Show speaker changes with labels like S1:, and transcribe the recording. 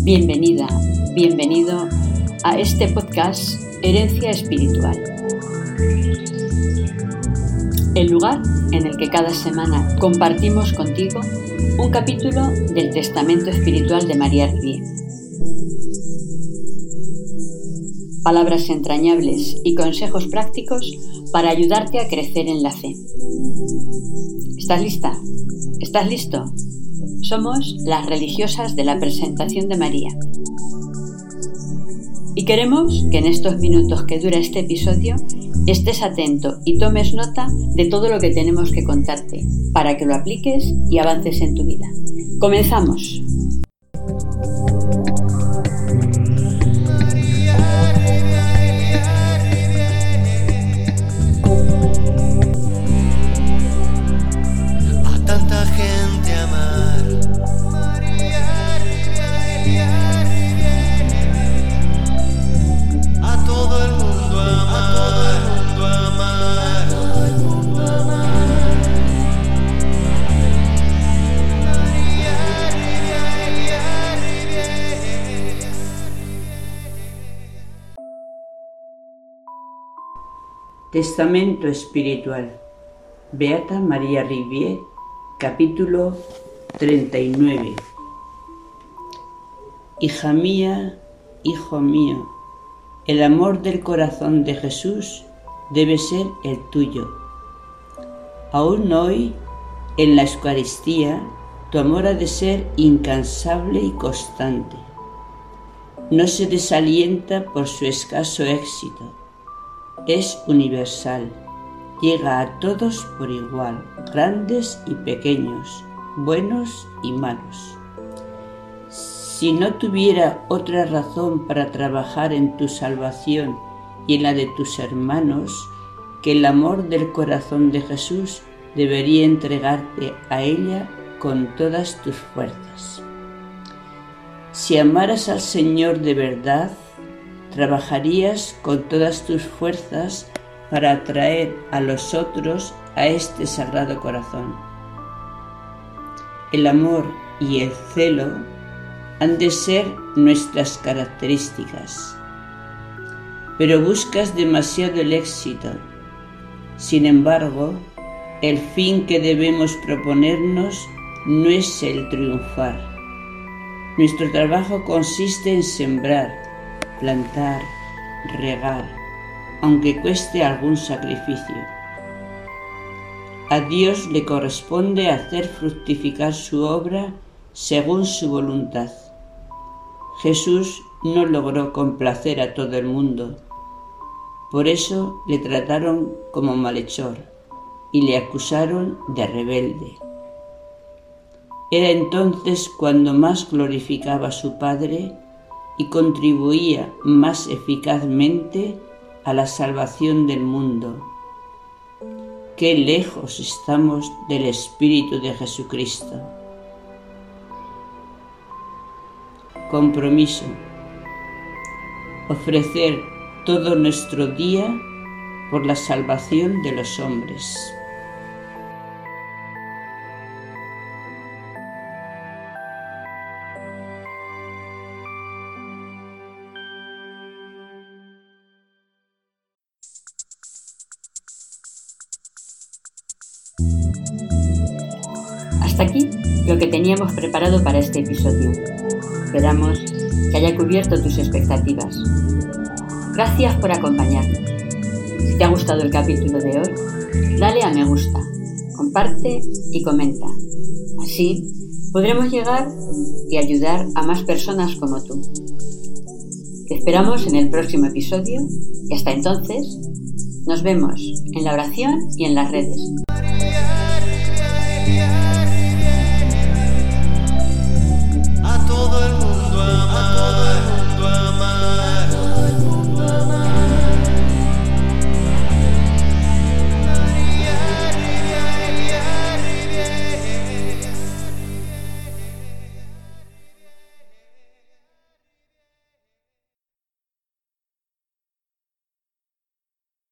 S1: Bienvenida, bienvenido a este podcast Herencia Espiritual. El lugar en el que cada semana compartimos contigo un capítulo del Testamento Espiritual de María Rivier. Palabras entrañables y consejos prácticos para ayudarte a crecer en la fe. ¿Estás lista? ¿Estás listo? Somos las religiosas de la presentación de María. Y queremos que en estos minutos que dura este episodio estés atento y tomes nota de todo lo que tenemos que contarte para que lo apliques y avances en tu vida. Comenzamos.
S2: Testamento Espiritual. Beata María Rivier, capítulo 39. Hija mía, hijo mío, el amor del corazón de Jesús debe ser el tuyo. Aún hoy, en la Eucaristía, tu amor ha de ser incansable y constante. No se desalienta por su escaso éxito es universal, llega a todos por igual, grandes y pequeños, buenos y malos. Si no tuviera otra razón para trabajar en tu salvación y en la de tus hermanos, que el amor del corazón de Jesús debería entregarte a ella con todas tus fuerzas. Si amaras al Señor de verdad, trabajarías con todas tus fuerzas para atraer a los otros a este sagrado corazón. El amor y el celo han de ser nuestras características, pero buscas demasiado el éxito. Sin embargo, el fin que debemos proponernos no es el triunfar. Nuestro trabajo consiste en sembrar, plantar, regar, aunque cueste algún sacrificio. A Dios le corresponde hacer fructificar su obra según su voluntad. Jesús no logró complacer a todo el mundo. Por eso le trataron como malhechor y le acusaron de rebelde. Era entonces cuando más glorificaba a su Padre y contribuía más eficazmente a la salvación del mundo. Qué lejos estamos del Espíritu de Jesucristo. Compromiso. Ofrecer todo nuestro día por la salvación de los hombres.
S1: Hasta aquí lo que teníamos preparado para este episodio. Esperamos que haya cubierto tus expectativas. Gracias por acompañarnos. Si te ha gustado el capítulo de hoy, dale a me gusta, comparte y comenta. Así podremos llegar y ayudar a más personas como tú. Te esperamos en el próximo episodio y hasta entonces nos vemos en la oración y en las redes.